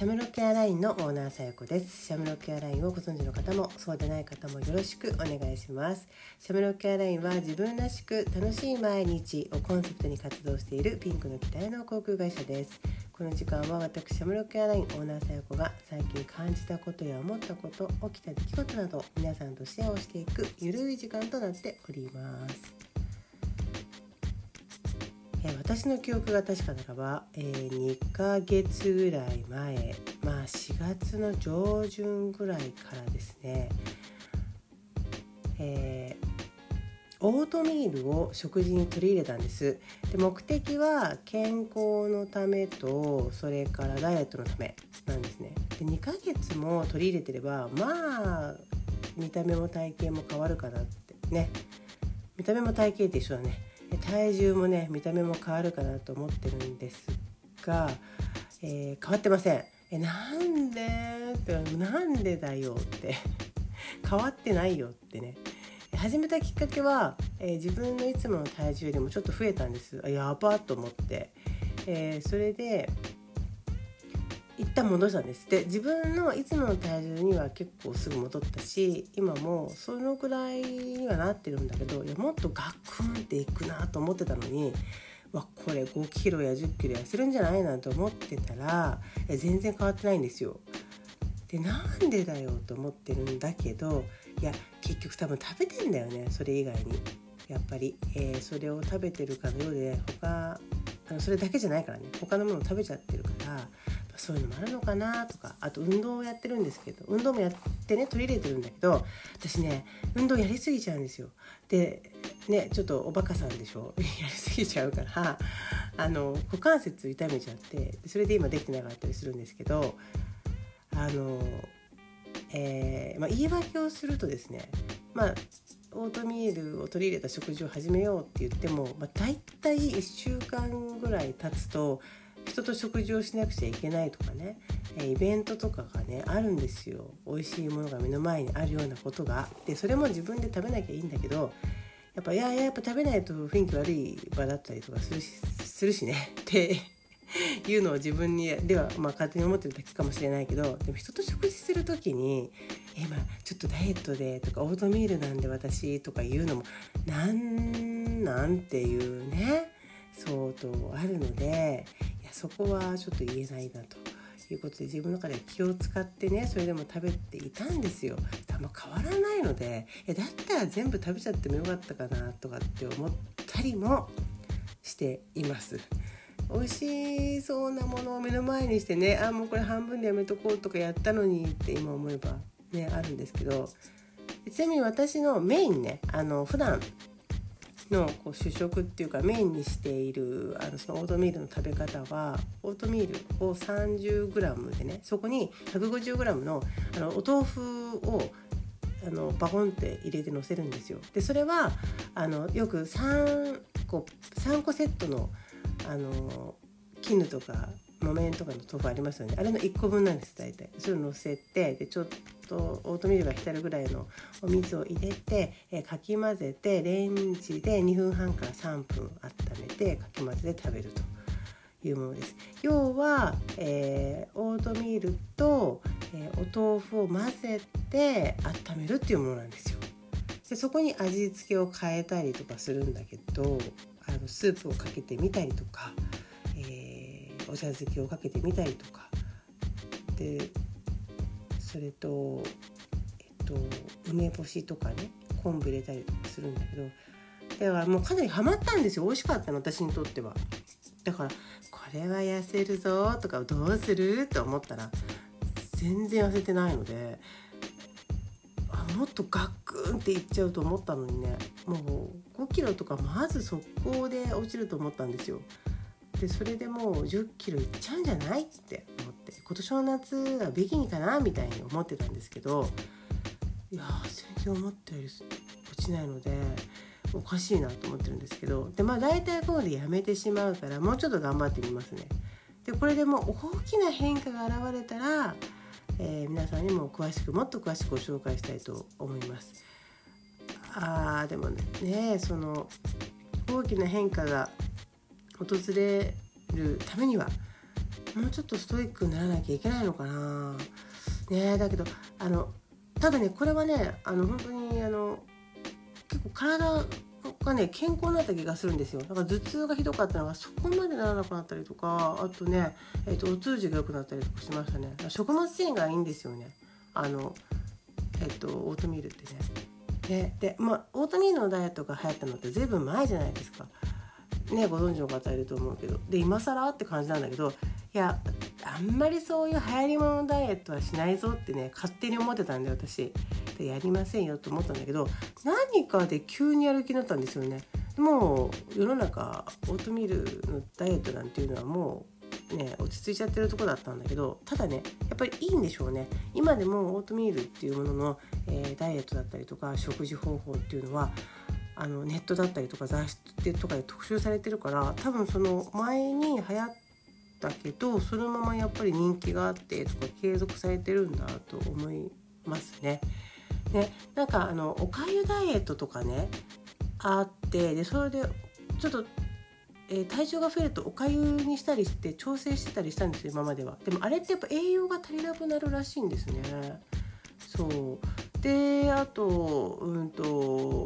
シャムロケアラインのオーナーさやこです。シャムロケアラインをご存知の方もそうでない方もよろしくお願いします。シャムロケアラインは自分らしく楽しい毎日をコンセプトに活動しているピンクの機体の航空会社です。この時間は私シャムロケアラインオーナーさやこが最近感じたことや思ったこと起きた出来事など皆さんとシェアをしていくゆるい時間となっております。え私の記憶が確かならば、えー、2ヶ月ぐらい前まあ4月の上旬ぐらいからですね、えー、オートミールを食事に取り入れたんです。で目的は健康のためとそれからダイエットのためなんですね。で2ヶ月も取り入れてればまあ見た目も体型も変わるかなってね。見た目も体型って一緒だね。体重もね見た目も変わるかなと思ってるんですが、えー、変わってません。えなんで？ってなんでだよって。変わってないよってね。始めたきっかけは、えー、自分のいつもの体重よりもちょっと増えたんです。あやばと思って、えー、それで一旦戻したんですで自分のいつもの体重には結構すぐ戻ったし今もそのぐらいにはなってるんだけどいやもっとガクンっていくなと思ってたのにわこれ5キロや1 0キロ痩せるんじゃないなんて思ってたら全然変わってないんですよ。でなんでだよと思ってるんだけどいや結局多分食べてんだよねそれ以外に。やっぱり、えー、それを食べてるかのようで他あのそれだけじゃないからね他のものを食べちゃってるかそういうのもあるのかなとかあと運動をやってるんですけど運動もやってね取り入れてるんだけど私ね運動やりすぎちゃうんですよ。でねちょっとおバカさんでしょ？やりすぎちゃうからあの股関節痛めちゃってそれで今できてなかったりするんですけどあの、えーまあ、言い訳をするとですねまあオートミールを取り入れた食事を始めようって言っても、まあ、大体1週間ぐらい経つと人と食事をしなくちゃいけないとかねイベントとかがねあるんですよ。美味しいものが目の前にあるようなことが。でそれも自分で食べなきゃいいんだけどやっぱいやいややっぱ食べないと雰囲気悪い場だったりとかするしするしね。っていうのを自分にではまあ勝手に思ってるだけかもしれないけどでも人と食事する時に「えまあちょっとダイエットで」とか「オートミールなんで私」とか言うのもなんなんていうね相当あるのでそこはちょっと言えないなということで自分の中で気を使ってねそれでも食べていたんですよ。あんま変わらないのでえだったら全部食べちゃってもよかったかなとかって思ったりもしています。美味しそうなものを目の前にしてねあもうこれ半分でやめとこうとかやったのにって今思えばねあるんですけどちなみに私のメインねあの普段のこう主食っていうかメインにしているあのそのオートミールの食べ方はオートミールを 30g でねそこに 150g のあのお豆腐をあのバコンって入れてのせるんですよ。でそれはあのよく3個3個セットのあの絹とか木綿とかの豆腐ありますよね。あれの1個分なんです大体。それをのせてでちょっとオートミールが浸るぐらいのお水を入れて、え、かき混ぜてレンジで2分半から3分温めてかき混ぜて食べるというものです。要は、えー、オートミールと、えー、お豆腐を混ぜて温めるっていうものなんですよ。でそこに味付けを変えたりとかするんだけどあのスープをかけてみたりとかお茶漬けをかけてみたりとかでそれとえっと梅干しとかね昆布入れたりするんだけどだからもうかなりハマったんですよ美味しかったの私にとっては。だからこれは痩せるぞとかどうすると思ったら全然痩せてないのであもっとガックンっていっちゃうと思ったのにねもう5キロとかまず速攻で落ちると思ったんですよ。でそれでもう1 0キロいっちゃうんじゃないって思って今年の夏はビキニかなみたいに思ってたんですけどいや全然思ったより落ちないのでおかしいなと思ってるんですけどでまあ大体こうでやめてしまうからもうちょっと頑張ってみますね。でこれでも大きな変化が現れたら、えー、皆さんにも詳しくもっと詳しくご紹介したいと思います。あーでもねその大きな変化が訪れるためにはもうちょっとストイックにならなきゃいけないのかな。ねだけどあのただねこれはねあの本当にあの結構体がね健康になった気がするんですよ。だから頭痛がひどかったのがそこまでならなくなったりとかあとね、えーと、お通じが良くなったりとかしましたね。食物繊維がいいんですよね。あのえっ、ー、とオートミールってね。ねでまあオートミールのダイエットが流行ったのって随分前じゃないですか。ねご存知の方いると思うけど。で今更って感じなんだけどいやあんまりそういう流行り物ダイエットはしないぞってね勝手に思ってたんで私。でやりませんよと思ったんだけど何かで急にやる気になったんですよね。もう世の中オートミールのダイエットなんていうのはもうね落ち着いちゃってるとこだったんだけどただねやっぱりいいんでしょうね。今でもオートミールっていうものの、えー、ダイエットだったりとか食事方法っていうのはあのネットだったりとか雑誌とかで特集されてるから多分その前に流行ったけどそのままやっぱり人気があってとか継続されてるんだと思いますね。でなんかあのおかゆダイエットとかねあってでそれでちょっと、え、体重が増えるとおかゆにしたりして調整してたりしたんですよ今までは。でもあれってやっぱ栄養が足りなくなるらしいんですね。そうであとうんと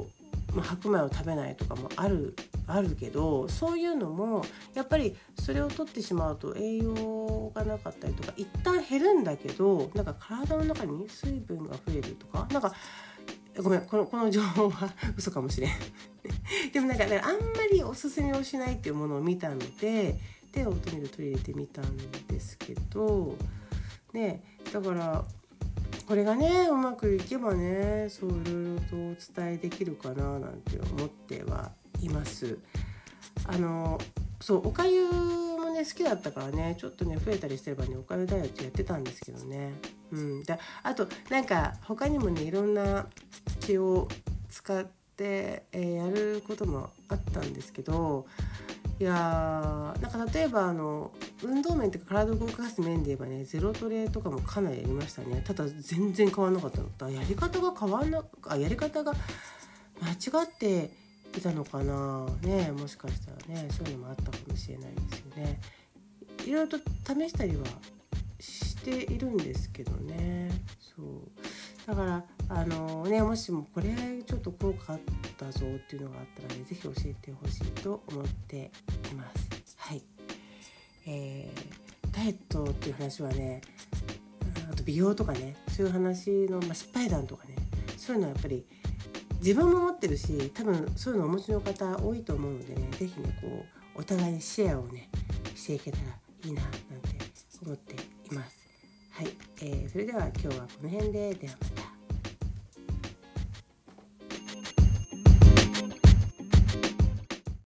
まあ、白米を食べないとかもあるあるけどそういうのもやっぱりそれを取ってしまうと栄養がなかったりとか一旦減るんだけどなんか体の中に水分が増えるとかなんかごめんこのこの情報は 嘘かもしれん。でもなんか、ね、あんまりおすすめをしないっていうものを見たのでオートミール取り入れてみたんですけどねだからこれがねうまくいけばねそういろいろとお伝えできるかななんて思ってはいます。あのそうおかゆもね好きだったからねちょっとね増えたりしてればねおかゆダイエットやってたんですけどね。うん、であとなんか他にもねいろんな気を使って、えー、やることもあったんですけどいやなんか例えばあの運動面っていうか体を動かす面で言えばねゼロトレとかもかなりやりましたね。ただ全然変わんなかったの。だやり方が変わんなあやり方が間違っていたのかな。ねもしかしたらねそういうのもあったかもしれないですよね。いろいろと試したりはしているんですけどね。そう。だからあのねもしもこれちょっと効果あったぞっていうのがあったらね是非教えてほしいと思っています。はいえー、ダイエットっていう話はねあと美容とかねそういう話の、まあ、失敗談とかねそういうのはやっぱり自分も持ってるし多分そういうのお持ちの方多いと思うのでね是非ねこうお互いにシェアをねしていけたらいいななんて思っています。はい、えー、それでは今日はこの辺でではまた。